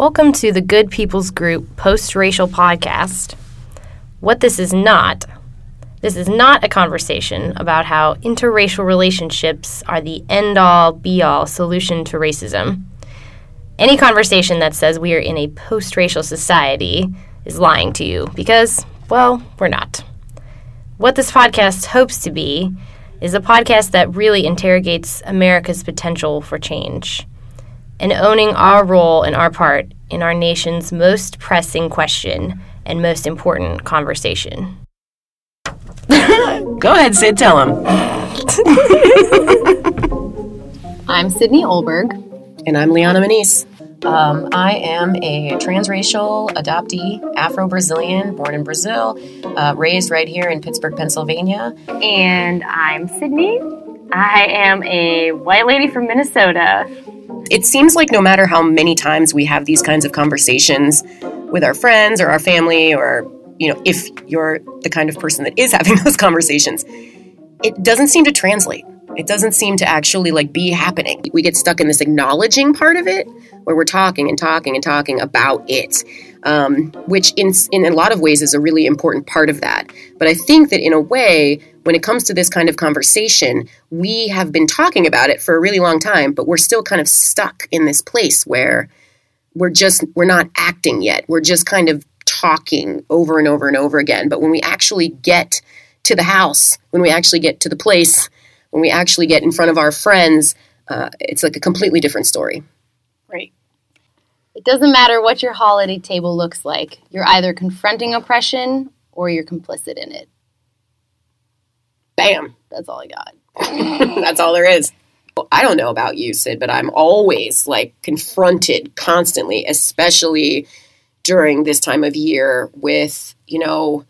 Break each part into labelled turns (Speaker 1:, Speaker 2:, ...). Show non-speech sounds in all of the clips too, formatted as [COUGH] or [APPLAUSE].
Speaker 1: Welcome to the Good People's Group post racial podcast. What this is not, this is not a conversation about how interracial relationships are the end all be all solution to racism. Any conversation that says we are in a post racial society is lying to you because, well, we're not. What this podcast hopes to be is a podcast that really interrogates America's potential for change and owning our role and our part in our nation's most pressing question and most important conversation. [LAUGHS]
Speaker 2: Go ahead, Sid, tell him. [LAUGHS]
Speaker 3: I'm Sydney Olberg.
Speaker 2: And I'm Liana Manise.
Speaker 3: Um, I am a transracial adoptee, Afro Brazilian, born in Brazil, uh, raised right here in Pittsburgh, Pennsylvania.
Speaker 4: And I'm Sydney. I am a white lady from Minnesota.
Speaker 2: It seems like no matter how many times we have these kinds of conversations with our friends or our family, or, you know, if you're the kind of person that is [LAUGHS] having those conversations, it doesn't seem to translate. It doesn't seem to actually like be happening. We get stuck in this acknowledging part of it where we're talking and talking and talking about it, um, which in, in a lot of ways is a really important part of that. But I think that in a way, when it comes to this kind of conversation, we have been talking about it for a really long time, but we're still kind of stuck in this place where we're just, we're not acting yet. We're just kind of talking over and over and over again. But when we actually get to the house, when we actually get to the place, when we actually get in front of our friends, uh, it's like a completely different story.
Speaker 3: Right. It doesn't matter what your holiday table looks like. You're either confronting oppression or you're complicit in it.
Speaker 2: Bam.
Speaker 3: That's all I got. [LAUGHS]
Speaker 2: That's all there is. I don't know about you, Sid, but I'm always like confronted constantly, especially during this time of year with, you know,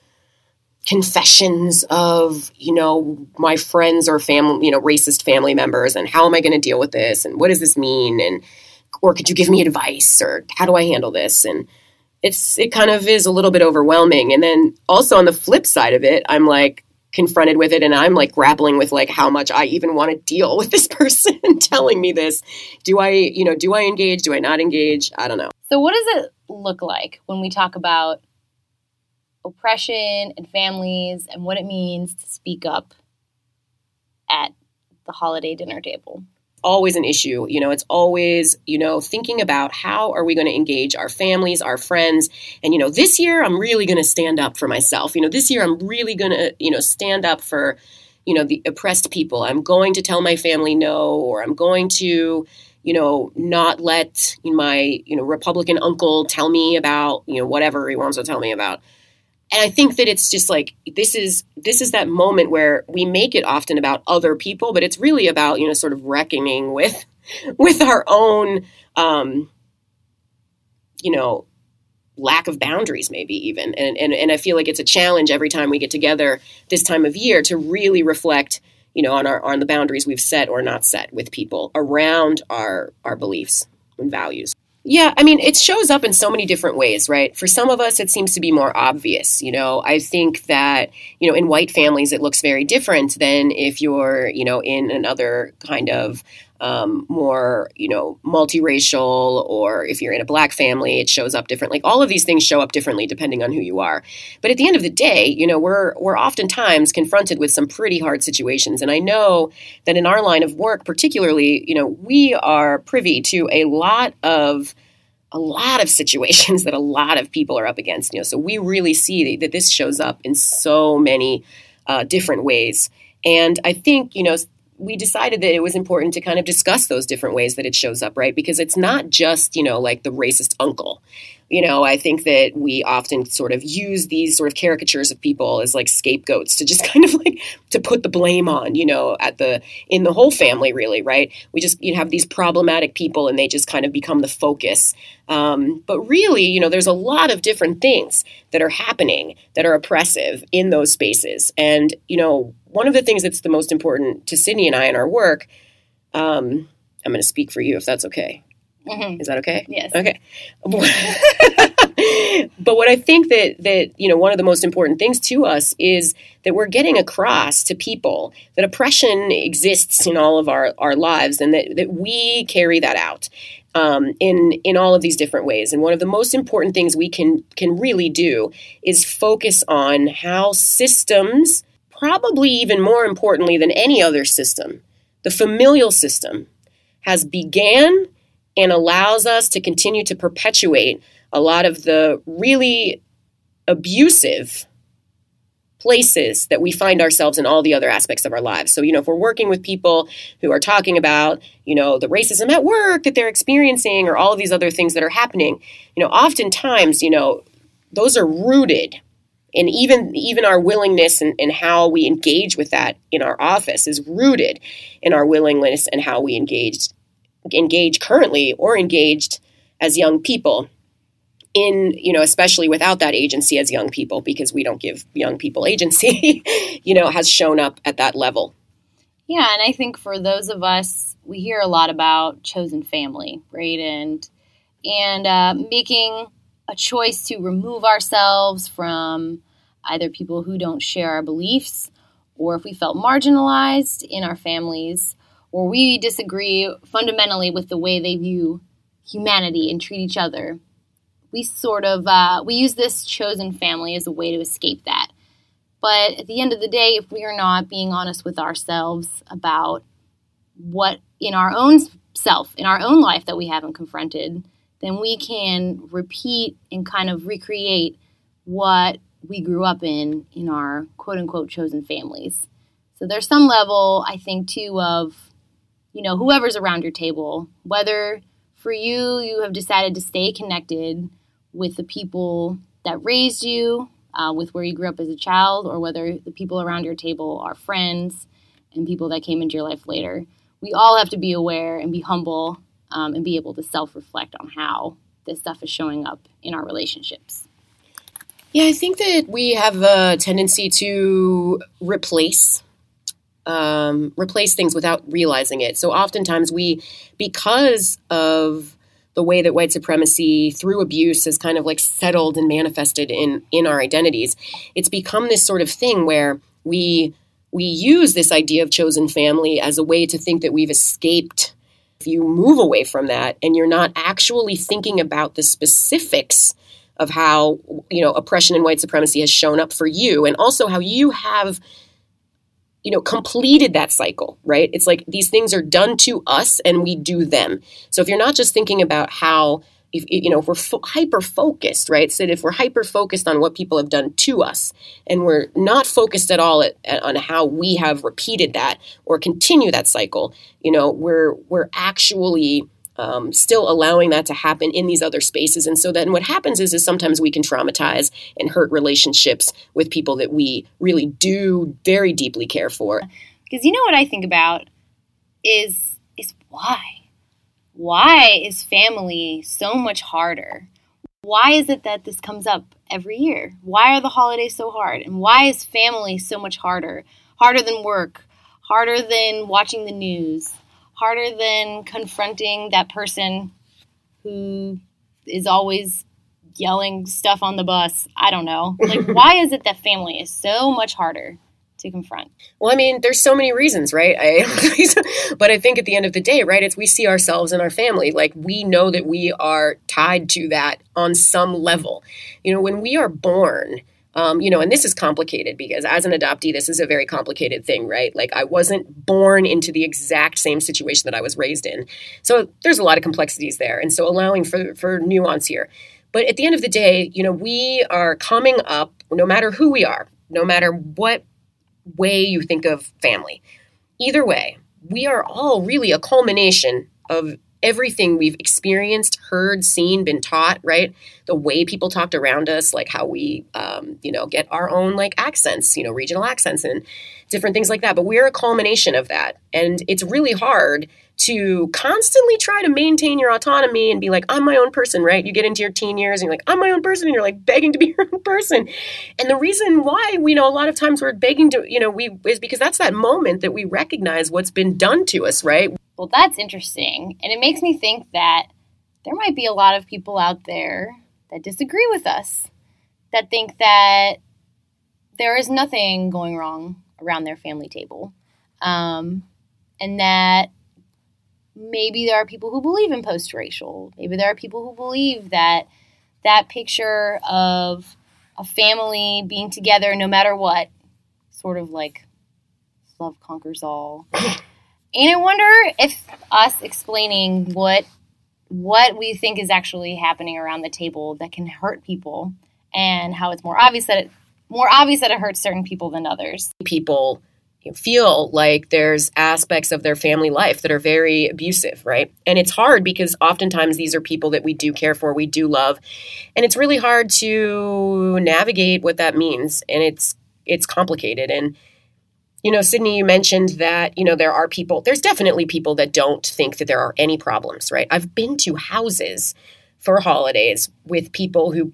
Speaker 2: confessions of, you know, my friends or family, you know, racist family members and how am I going to deal with this and what does this mean and or could you give me advice or how do I handle this and it's it kind of is a little bit overwhelming and then also on the flip side of it I'm like confronted with it and I'm like grappling with like how much I even want to deal with this [LAUGHS] person telling me this. Do I you know do I engage? Do I not engage? I don't know.
Speaker 3: So, what does it look like when we talk about oppression and families and what it means to speak up at the holiday dinner table?
Speaker 2: Always an issue. You know it's always you know thinking about how are we going to engage our families our friends? And you know this year i'm really going to stand up for myself. You know this year i'm really going to you know stand up for you know the oppressed people. I'm going to tell my family no or i'm going to you know not let my you know republican uncle tell me about you know whatever he wants to tell me about and i think that it's just like this is this is that moment where we make it often about other people but it's really about you know sort of reckoning with [LAUGHS] with our own um you know lack of boundaries maybe even. And, and and i feel like it's a challenge every time we get together this time of year to really reflect you know on our on the boundaries we've set or not set with people around our our beliefs and values yeah, I mean, it shows up in so many different ways, right? For some of us, it seems to be more obvious. You know, I think that, you know, in white families, it looks very different than if you're, you know, in another kind of um, more, you know, multiracial, or if you're in a black family, it shows up differently. Like all of these things show up differently depending on who you are. But at the end of the day, you know, we're we're oftentimes confronted with some pretty hard situations, and I know that in our line of work, particularly, you know, we are privy to a lot of a lot of situations [LAUGHS] that a lot of people are up against. You know, so we really see that this shows up in so many uh, different ways. And I think you know we decided that it was important to kind of discuss those different ways that it shows up, right? Because it's not just, you know, like the racist uncle. You know, I think that we often sort of use these sort of caricatures of people as like scapegoats to just [LAUGHS] kind of like to put the blame on, you know, at the in the whole family, really, right? We just you have these problematic people and they just kind of become the focus. Um, but really, you know, there's a lot of different things that are happening that are oppressive in those spaces. And, you know, one of the things that's the most important to Sydney and I in our work, um, I'm going to speak for you if that's okay.
Speaker 3: Mm-hmm.
Speaker 2: Is that okay?
Speaker 3: Yes.
Speaker 2: Okay. [LAUGHS] but what I think that that you know one of the most important things to us is that we're getting across to people that oppression exists in all of our, our lives and that, that we carry that out um, in in all of these different ways. And one of the most important things we can can really do is focus on how systems, probably even more importantly than any other system, the familial system, has began and allows us to continue to perpetuate a lot of the really abusive places that we find ourselves in all the other aspects of our lives. So, you know, if we're working with people who are talking about, you know, the racism at work that they're experiencing or all of these other things that are happening, you know, oftentimes, you know, those are rooted and even even our willingness and, and how we engage with that in our office is rooted in our willingness and how we engage engage currently or engaged as young people in you know especially without that agency as young people because we don't give young people [LAUGHS] agency you know has shown up at that level.
Speaker 1: Yeah and i think for those of us we hear a lot about chosen family right? And and uh, making a choice to remove ourselves from either people who don't share our beliefs or if we felt marginalized in our families or we disagree fundamentally with the way they view humanity and treat each other. We sort of uh, we use this chosen family as a way to escape that. But at the end of the day if we are not being honest with ourselves about what in our own self in our own life that we haven't confronted then we can repeat and kind of recreate what we grew up in in our quote unquote chosen families so there's some level i think too of you know whoever's around your table whether for you you have decided to stay connected with the people that raised you, uh, with where you grew up as a child, or whether the people around your table are friends and people that came into your life later. We all have to be aware and be humble um, and be able to self reflect on how this stuff is showing up in our relationships.
Speaker 2: Yeah, I think that we have a tendency to replace um, replace things without realizing it. So oftentimes we, because of the way that white supremacy through abuse has kind of like settled and manifested in in our identities it's become this sort of thing where we we use this idea of chosen family as a way to think that we've escaped if you move away from that and you're not actually thinking about the specifics of how you know oppression and white supremacy has shown up for you and also how you have you know completed that cycle right? It's like these things are done to us and we do them. So if you're not just thinking about how if you know if we're fo- hyper focused right so if we're hyper focused on what people have done to us and we're not focused at all at, at, on how we have repeated that or continue that cycle you know we're we're actually um, still allowing that to happen in these other spaces. And so then what happens is, is sometimes we can traumatize and hurt relationships with people that we really do very deeply care for.
Speaker 1: Because you know what I think about is is why? Why is family so much harder? Why is it that this comes up every year? Why are the holidays so hard? And why is family so much harder? Harder than work, harder than watching the news, harder than confronting that person who is always yelling stuff on the bus. I don't know. Like, [LAUGHS] why is it that family is so much harder to confront?
Speaker 2: Well, I mean, there's so many reasons, right? I, [LAUGHS] but I think at the end of the day, right, it's we see ourselves in our family. Like, we know that we are tied to that on some level. You know, when we are born, um, you know, and this is complicated because as an adoptee, this is a very complicated thing, right? Like I wasn't born into the exact same situation that I was raised in. So there's a lot of complexities there. And so allowing for, for nuance here. But at the end of the day, you know, we are coming up, no matter who we are, no matter what way you think of family, either way, we are all really a culmination of everything we've experienced, heard, seen, been taught, right? The way people talked around us, like how we, um, you know, get our own like accents, you know, regional accents and different things like that. But we're a culmination of that. And it's really hard to constantly try to maintain your autonomy and be like, I'm my own person, right? You get into your teen years and you're like, I'm my own person, and you're like begging to be [LAUGHS] your own person. And the reason why we know a lot of times we're begging to, you know, we is because that's that moment that we recognize what's been done to us, right?
Speaker 1: Well, that's interesting. And it makes me think that there might be a lot of people out there that disagree with us, that think that there is nothing going wrong around their family table. Um, and that maybe there are people who believe in post racial. Maybe there are people who believe that that picture of a family being together no matter what, sort of like love conquers all. and I wonder if us explaining what what we think is actually happening around the table that can hurt people and how it's more obvious that it more obvious that it hurts certain people than others.
Speaker 2: People feel like there's aspects of their family life that are very abusive, right? And it's hard because oftentimes these are people that we do care for, we do love, and it's really hard to navigate what that means, and it's it's complicated and you know, Sydney, you mentioned that, you know, there are people, there's definitely people that don't think that there are any problems, right? I've been to houses for holidays with people who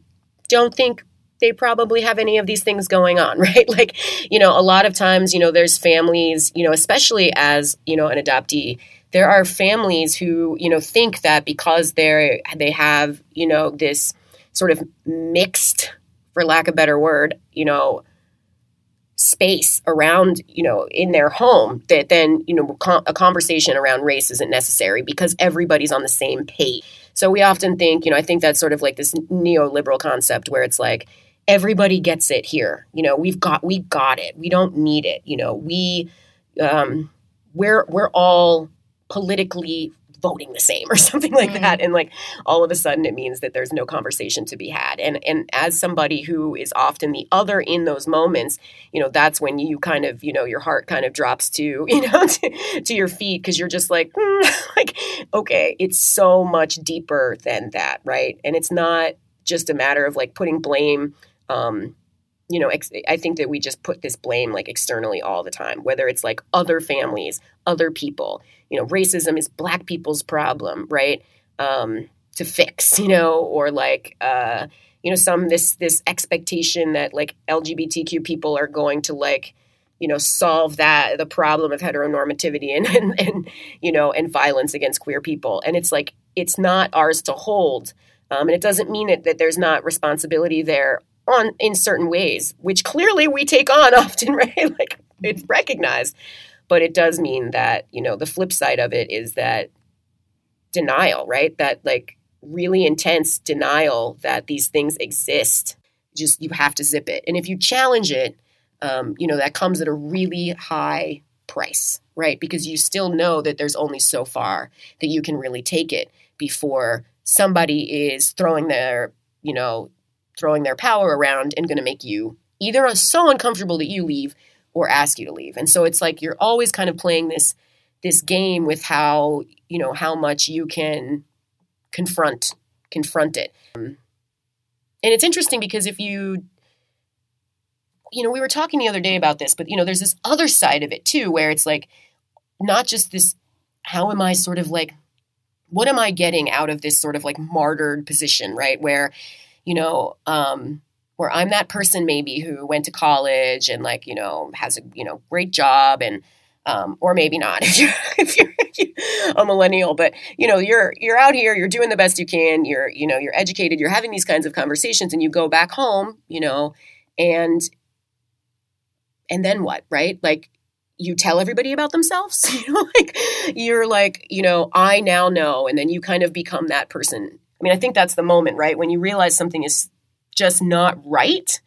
Speaker 2: don't think they probably have any of these things going on, right? Like, you know, a lot of times, you know, there's families, you know, especially as, you know, an adoptee, there are families who, you know, think that because they're they have, you know, this sort of mixed, for lack of a better word, you know, space around you know in their home that then you know a conversation around race isn't necessary because everybody's on the same page so we often think you know i think that's sort of like this neoliberal concept where it's like everybody gets it here. You know we've got we got it. We don't need it. You know we um we're we're all politically voting the same [LAUGHS] or something like mm-hmm. that. And like all of a sudden it means that there's no conversation to be had. And and as somebody who is often the other in those moments you know that's when you kind of you know your heart kind of drops to [LAUGHS] you know to, to your feet because you're just like mm, [LAUGHS] like okay it's so much deeper than that right? And it's not just a matter of like putting blame um you know, ex- I think that we just put this blame like externally all the time, whether it's like other families, other people. You know, racism is black people's problem, right? Um, to fix, [LAUGHS] you know, or like, uh, you know, some this this expectation that like LGBTQ people are going to like, you know, solve that the problem of heteronormativity and [LAUGHS] and, and you know and violence against queer people, and it's like it's not ours to hold. Um, and it doesn't mean it, that there's not responsibility there on in certain ways, which clearly we take on [LAUGHS] often, right? like it's recognized. But it does mean that, you know, the flip side of it is that denial, right? That like really intense denial that these things exist. Just you have to zip it. And if you challenge it, um, you know, that comes at a really high price, right? Because you still know that there's only so far that you can really take it before somebody is throwing their, you know, throwing their power around and going to make you either so uncomfortable that you leave or ask you to leave. And so it's like you're always kind of playing this this game with how, you know, how much you can confront confront it. and it's interesting because if you you know, we were talking the other day about this, but you know, there's this other side of it too where it's like not just this how am I sort of like what am I getting out of this sort of like martyred position, right? Where you know, um, where I'm that person maybe who went to college and like, you know, has a, you know, great job and, um, or maybe not [LAUGHS] if you're, if you're a millennial, but you know, you're, you're out here, you're doing the best you can, you're, you know, you're educated, you're having these kinds of conversations and you go back home, you know, and, and then what, right? Like you tell everybody about themselves, [LAUGHS] you know, like you're like, you know, I now know, and then you kind of become that person I mean, I think that's the moment, right? When you realize something is just not right,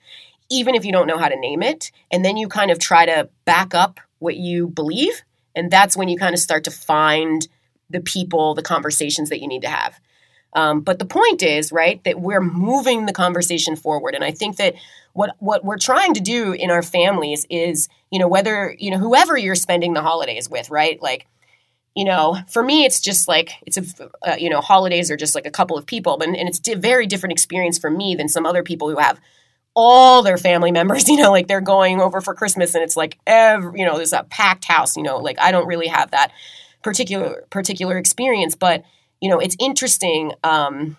Speaker 2: even if you don't know how to name it. And then you kind of try to back up what you believe. And that's when you kind of start to find the people, the conversations that you need to have. Um, but the point is, right, that we're moving the conversation forward. And I think that what what we're trying to do in our families is, you know, whether, you know, whoever you're spending the holidays with, right? Like you know, for me, it's just like it's a uh, you know holidays are just like a couple of people, but and it's a very different experience for me than some other people who have all their family [LAUGHS] members. You know, like they're going over for Christmas, and it's like every you know there's a packed house. You know, like I don't really have that particular particular experience, but you know, it's interesting. Um,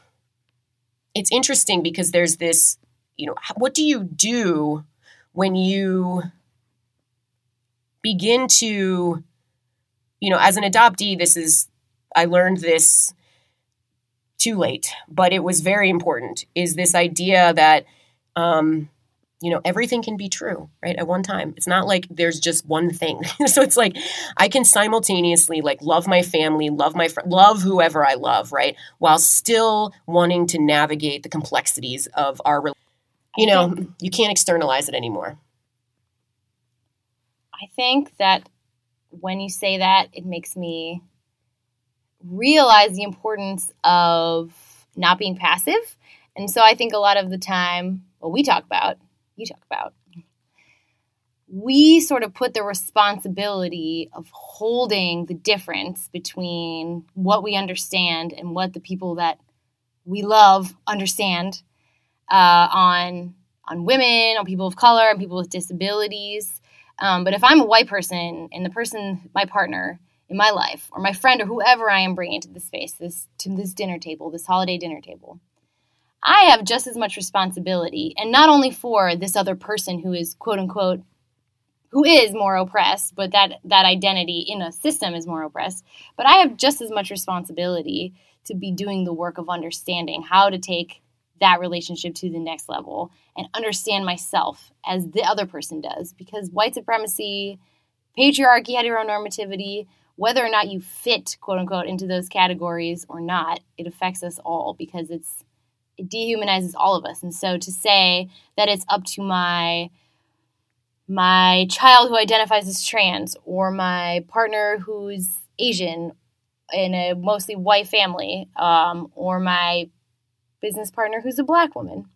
Speaker 2: it's interesting because there's this. You know, what do you do when you begin to you know, as an adoptee, this is, I learned this too late, but it was very important is this idea that, um, you know everything can be true right at one time. It's not like there's just one thing. [LAUGHS] So it's like i can simultaneously like love my family love my fr- love whoever i love right while still wanting to navigate the complexities of our you know you can't externalize it anymore.
Speaker 1: I think that when you say that it makes me realize the importance of not being passive and so i think a lot of the time what we talk about you talk about, we sort of put the responsibility of holding the difference between what we understand and what the people that we love understand uh, on on women, on people of color, on people with disabilities. Um, but if I'm a white person and the person, my partner in my life, or my friend, or whoever I am bringing to this space, this to this dinner table, this holiday dinner table, I have just as much responsibility, and not only for this other person who is quote unquote who is more oppressed, but that that identity in a system is more oppressed, but I have just as much responsibility to be doing the work of understanding how to take that relationship to the next level and understand myself as the other person does because white supremacy, patriarchy, heteronormativity, whether or not you fit quote unquote into those categories or not, it affects us all because it's it dehumanizes all of us. And so to say that it's up to my my child who identifies as trans or my partner who's Asian in a mostly white family um, or my business partner who's a black woman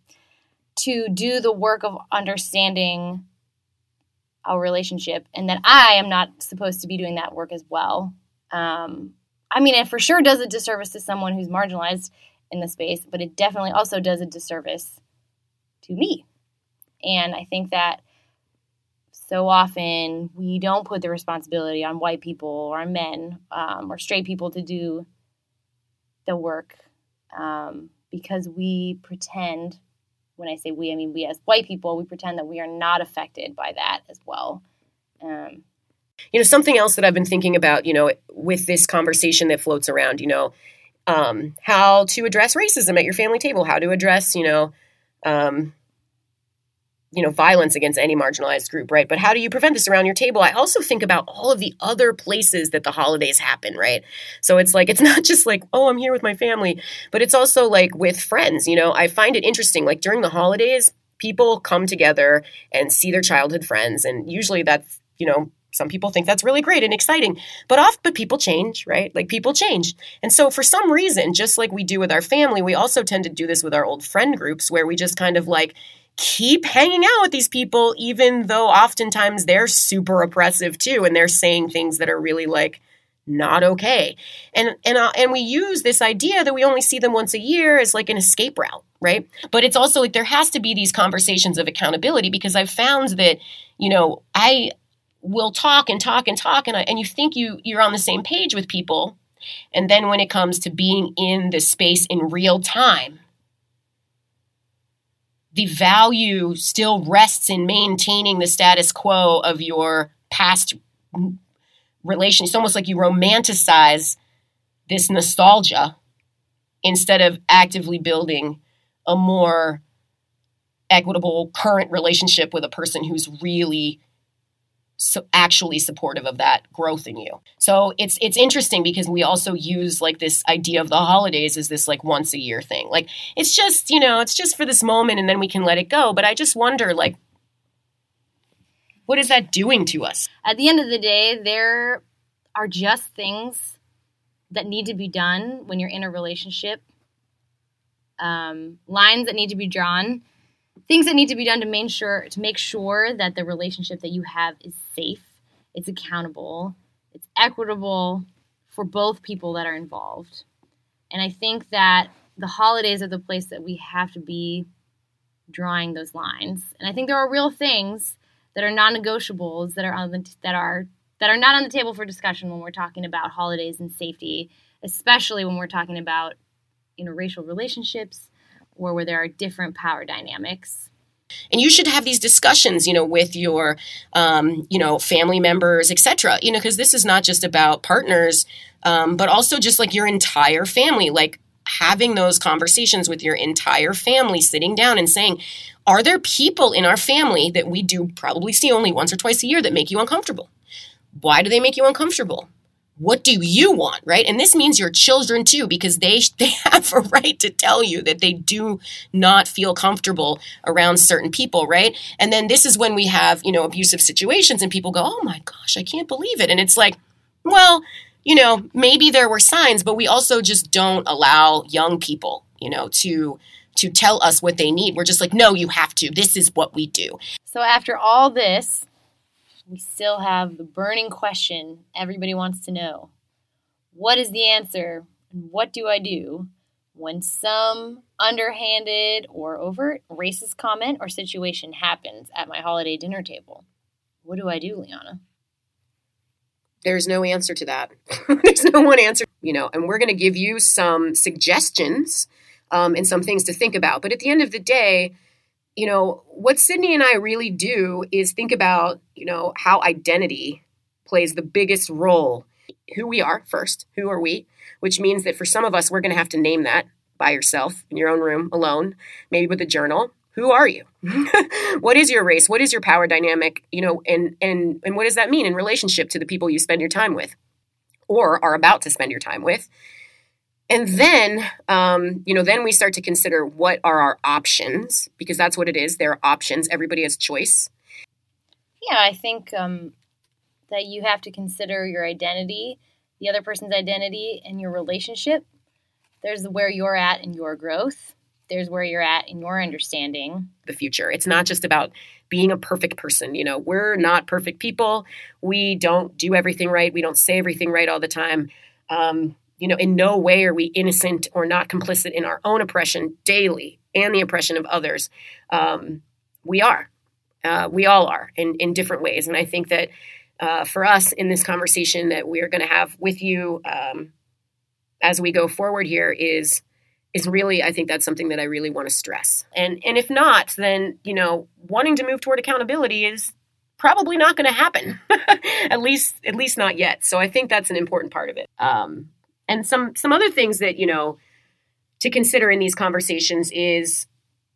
Speaker 1: to do the work of understanding our relationship and that I am not supposed to be doing that work as well. Um, I mean, it for sure does a disservice to someone who's marginalized in the space, but it definitely also does a disservice to me. And I think that so often we don't put the responsibility on white people or on men um, or straight people to do the work um, because we pretend when i say we i mean we as white people we pretend that we are not affected by that as well. Um,
Speaker 2: you know something else that i've been thinking about you know with this conversation that floats around you know um, how to address racism at your family table, how to address, you know, um, you know, violence against any marginalized group, right? But how do you prevent this around your table? I also think about all of the other places that the holidays happen, right? So it's like, it's [LAUGHS] not just like, oh, I'm here with my family, but it's also like with friends. You know, I find it interesting, like during the holidays, people come together and see their childhood friends. And usually that's, you know, some people think that's really great and exciting but off but people change right like people change and so for some reason just like we do with our family we also tend to do this with our old friend groups where we just kind of like keep hanging out with these people even though oftentimes they're super oppressive too and they're saying things that are really like not okay. And and uh, and we use this idea that we only see them once a year as like an escape route right? But it's also like there has to be these conversations of accountability because i've found that you know i will talk and talk and talk and, I, and you think you you're on the same page with people and then when it comes to being in the space in real time the value still rests in maintaining the status quo of your past relation it's almost like you romanticize this nostalgia instead of actively building a more equitable current relationship with a person who's really so actually supportive of that growth in you. So it's it's interesting because we also use like this idea of the holidays as this like once a year thing. Like it's just, you know, it's just for this moment and then we can let it go, but I just wonder like what is that doing to us?
Speaker 1: At the end of the day, there are just things that need to be done when you're in a relationship. Um, lines that need to be drawn things that need to be done to make sure to make sure that the relationship that you have is safe, it's accountable, it's equitable for both people that are involved. And I think that the holidays are the place that we have to be drawing those lines. And I think there are real things that are non-negotiables that are on the that are that are not on the table for discussion when we're talking about holidays and safety, especially when we're talking about interracial relationships or where there are different power dynamics
Speaker 2: and you should have these discussions you know with your um, you know family members etc you know because this is not just about partners um, but also just like your entire family like having those conversations with your entire family, sitting down and saying, are there people in our family that we do probably see only once or twice a year that make you uncomfortable? Why do they make you uncomfortable? What do you want, right? And this means your children too, because they [LAUGHS] they have a right to tell you that they do not feel comfortable around certain people, right? And then this is when we have you know abusive situations, and people go, "Oh my gosh, I can't believe it," and it's like, well, you know, maybe there were signs, but we also just don't allow young people, you know, to to tell us what they need. We're just like, no, you have to. This is what we do.
Speaker 1: So after all this, we still have the burning question everybody wants to know. What is the answer? And what do I do when some underhanded or overt racist comment or situation happens at my holiday dinner table? What do I do, Liana?
Speaker 2: There's no answer to that. [LAUGHS] There's no one answer, you know, and we're going to give you some suggestions um, and some things to think about. But at the end of the day, you know, what Sydney and I really do is think about, you know, how identity plays the biggest role. Who we are first, who are we? Which means that for some of us, we're going to have to name that by yourself in your own room alone, maybe with a journal. Who are you? [LAUGHS] what is your race? What is your power dynamic? You know, and and and what does that mean in relationship to the people you spend your time with, or are about to spend your time with? And then, um, you know, then we start to consider what are our options because that's what it is. There are options. Everybody has choice.
Speaker 1: Yeah, I think um, that you have to consider your identity, the other person's identity, and your relationship. There's where you're at in your growth. There's where you're at in your understanding.
Speaker 2: The future. It's not just about being a perfect person. You know, we're not perfect people. We don't do everything right. We don't say everything right all the time. Um, you know, in no way are we innocent or not complicit in our own oppression daily and the oppression of others. Um, we are. Uh, we all are in, in different ways. And I think that uh, for us in this conversation that we're going to have with you um, as we go forward here is is really I think that's something that I really want to stress. And and if not, then you know wanting to move toward accountability is probably not going to happen. [LAUGHS] at least at least not yet. So I think that's an important part of it. Um, and some some other things that you know to consider in these conversations is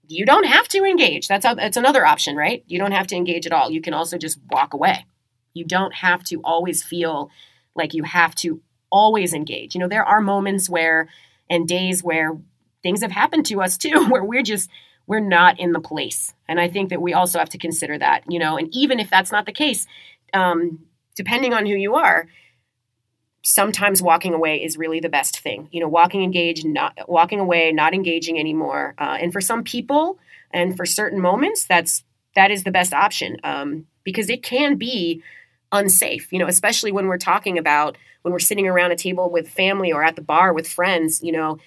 Speaker 2: you don't have to engage. That's a, that's another option, right? You don't have to engage at all. You can also just walk away. You don't have to always feel like you have to always engage. You know, there are moments where and days where things have happened to us too, [LAUGHS] where we're just we're not in the place. And I think that we also have to consider that, you know, and even if that's not the case, um, depending on who you are, sometimes walking away is really the best thing. You know, walking engaged, not walking away, not engaging anymore. Uh, and for some people, and for certain moments, that's that is the best option um, because it can be unsafe. You know, especially when we're talking about when we're sitting around a table with family or at the bar with friends. You know.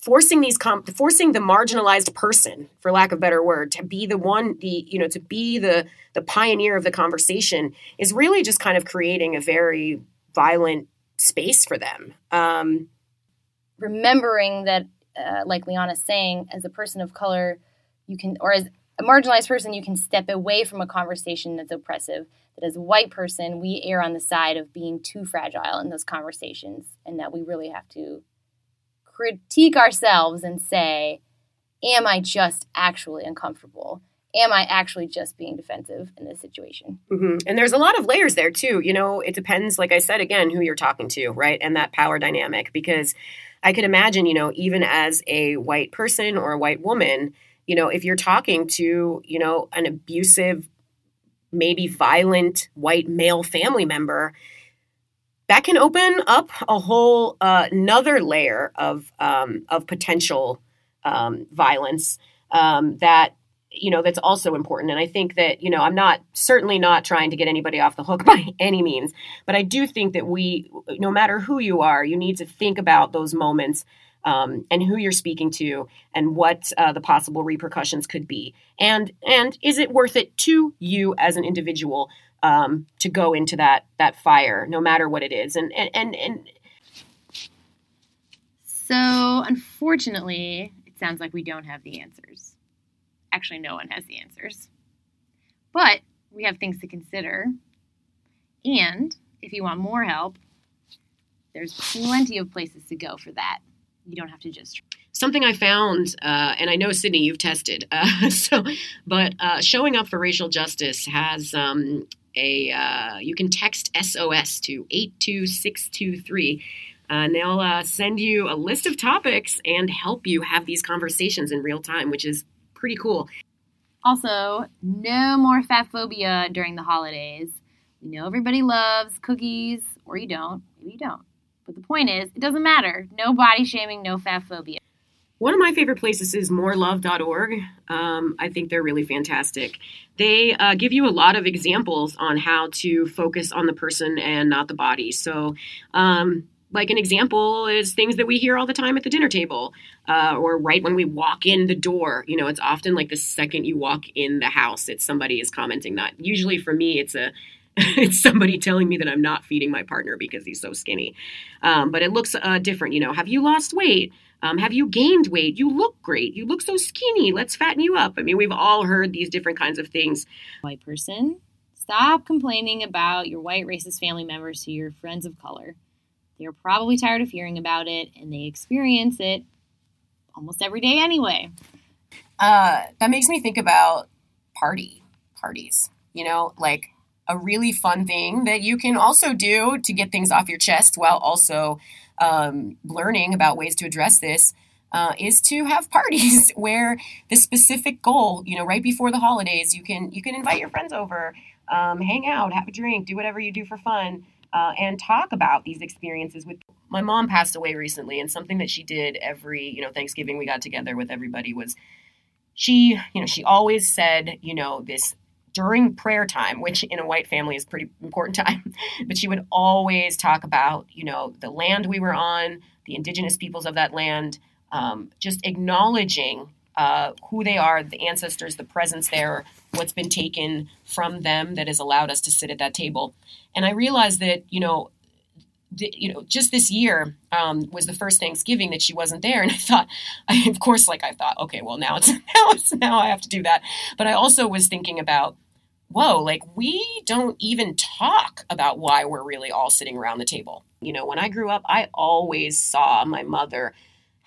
Speaker 2: Forcing these, comp- forcing the marginalized person, for lack of better word, to be the one, the you know, to be the the pioneer of the conversation, is really just kind of creating a very violent space for them. Um,
Speaker 1: Remembering that, uh, like Liana's saying, as a person of color, you can, or as a marginalized person, you can step away from a conversation that's oppressive. That as a white person, we err on the side of being too fragile in those conversations, and that we really have to critique ourselves and say, Am I just actually uncomfortable? Am I actually just being defensive in this situation?
Speaker 2: Mm-hmm. And there's a lot of layers there too. You know, it depends, like I said again, who you're talking to, right? And that power dynamic. Because I could imagine, you know, even as a white person or a white woman, you know, if you're talking to, you know, an abusive, maybe violent white male family member, that can open up a whole uh, another layer of um, of potential um, violence um, that you know that's also important. And i think that you know i'm not certainly not trying to get anybody off the hook [LAUGHS] by any means but i do think that we no matter who you are you need to think about those moments um, and who you're speaking to and what uh, the possible repercussions could be. And and is it worth it to you as an individual um, to go into that that fire no matter what it is? And and and, and
Speaker 4: so unfortunately it sounds like we don't have the answers actually no one has the answers. But we have things to consider. And if you want more help, there's plenty of places to go for that.
Speaker 1: You don't have to just.
Speaker 5: Something I found, uh, and I know Sydney, you've tested. Uh, [LAUGHS] so, but uh, showing up for racial justice has um, a. Uh, you can text SOS to eight two six two three. and they'll uh, send you a list of topics and help you have these conversations in real time, which is pretty cool.
Speaker 1: Also, no more fat phobia during the holidays. We know everybody loves cookies, or you don't. Maybe you don't. But the point is, it doesn't matter. No body shaming, no fat phobia.
Speaker 5: One of my favorite places is morelove.org. Um, I think they're really fantastic. They uh, give you a lot of examples on how to focus on the person and not the body. So, um, like an example is things that we hear all the time at the dinner table uh, or right when we walk in the door. You know it's often like the second you walk in the house it's somebody is commenting that. Usually for me it's a [LAUGHS] it's somebody telling me that i'm not feeding my partner because he's so skinny. Um, but it looks uh, different you know. Have you lost weight? Um, have you gained weight? You look great. You look so skinny. Let's fatten you up. I mean we've all heard these different kinds of things.
Speaker 1: White person, stop complaining about your white racist family members to your friends of color. They're probably tired of hearing about it and they experience it almost every day anyway.
Speaker 2: Uh, that makes me think about party parties. You know, like a really fun thing that you can also do to get things off your chest while also um, learning about ways to address this. Uh, is to have parties [LAUGHS] where the specific goal, you know, right before the holidays, you can you can invite your friends over, um, hang out, have a drink, do whatever you do for fun, uh, and talk about these experiences with my mom passed away recently and something that she did every you know thanksgiving we got together with everybody was she you know she always said you know this during prayer time which in a white family is pretty important time [LAUGHS] but she would always talk about you know the land we were on the indigenous peoples of that land um, just acknowledging uh, who they are, the ancestors, the presence there, what's been taken from them that has allowed us to sit at that table. And I realized that, you know, you know, just this year um, was the first Thanksgiving that she wasn't there, [LAUGHS] and I thought, I, of course, like I thought, okay, well now it's [LAUGHS] now it's now I have to do that. But I also was thinking about, whoa, like we don't even talk about why we're really all sitting around the table. You know, when I grew up, I always saw my mother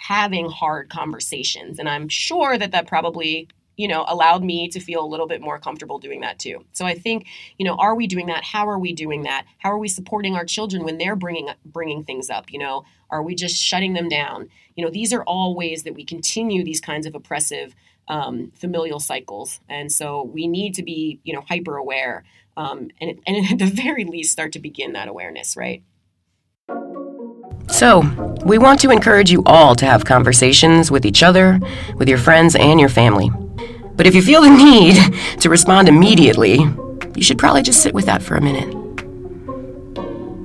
Speaker 2: having hard conversations. And I'm sure that that probably, you know, allowed me to feel a little bit more comfortable doing that too. So I think, you know, are we doing that? How are we doing that? How are we supporting our children when they're bringing bringing things up? You know, are we just shutting them down? You know, these are all ways that we continue these kinds of oppressive um, familial cycles, and so we need to be, you know, hyper aware, um, and and [LAUGHS] at the very least start to begin that awareness, right?
Speaker 6: So, we want to encourage you all to have conversations with each other, with your friends, and your family. But if you feel the [LAUGHS] need to respond immediately, you should probably just sit with that for a minute.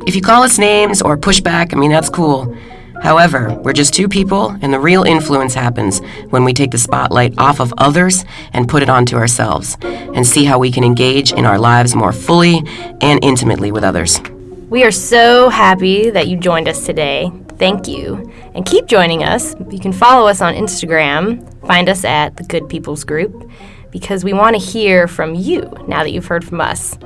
Speaker 6: If you call us names or push back, I mean, that's cool. However, we're just two people, and the real influence happens when we take the spotlight off of others and put it onto ourselves, and see how we can engage in our lives more fully and intimately with others.
Speaker 7: We are so happy that you joined us today. Thank you. And keep joining us. You can follow us on Instagram, find us at the Good People's Group, because we want to hear from you now that you've heard from us.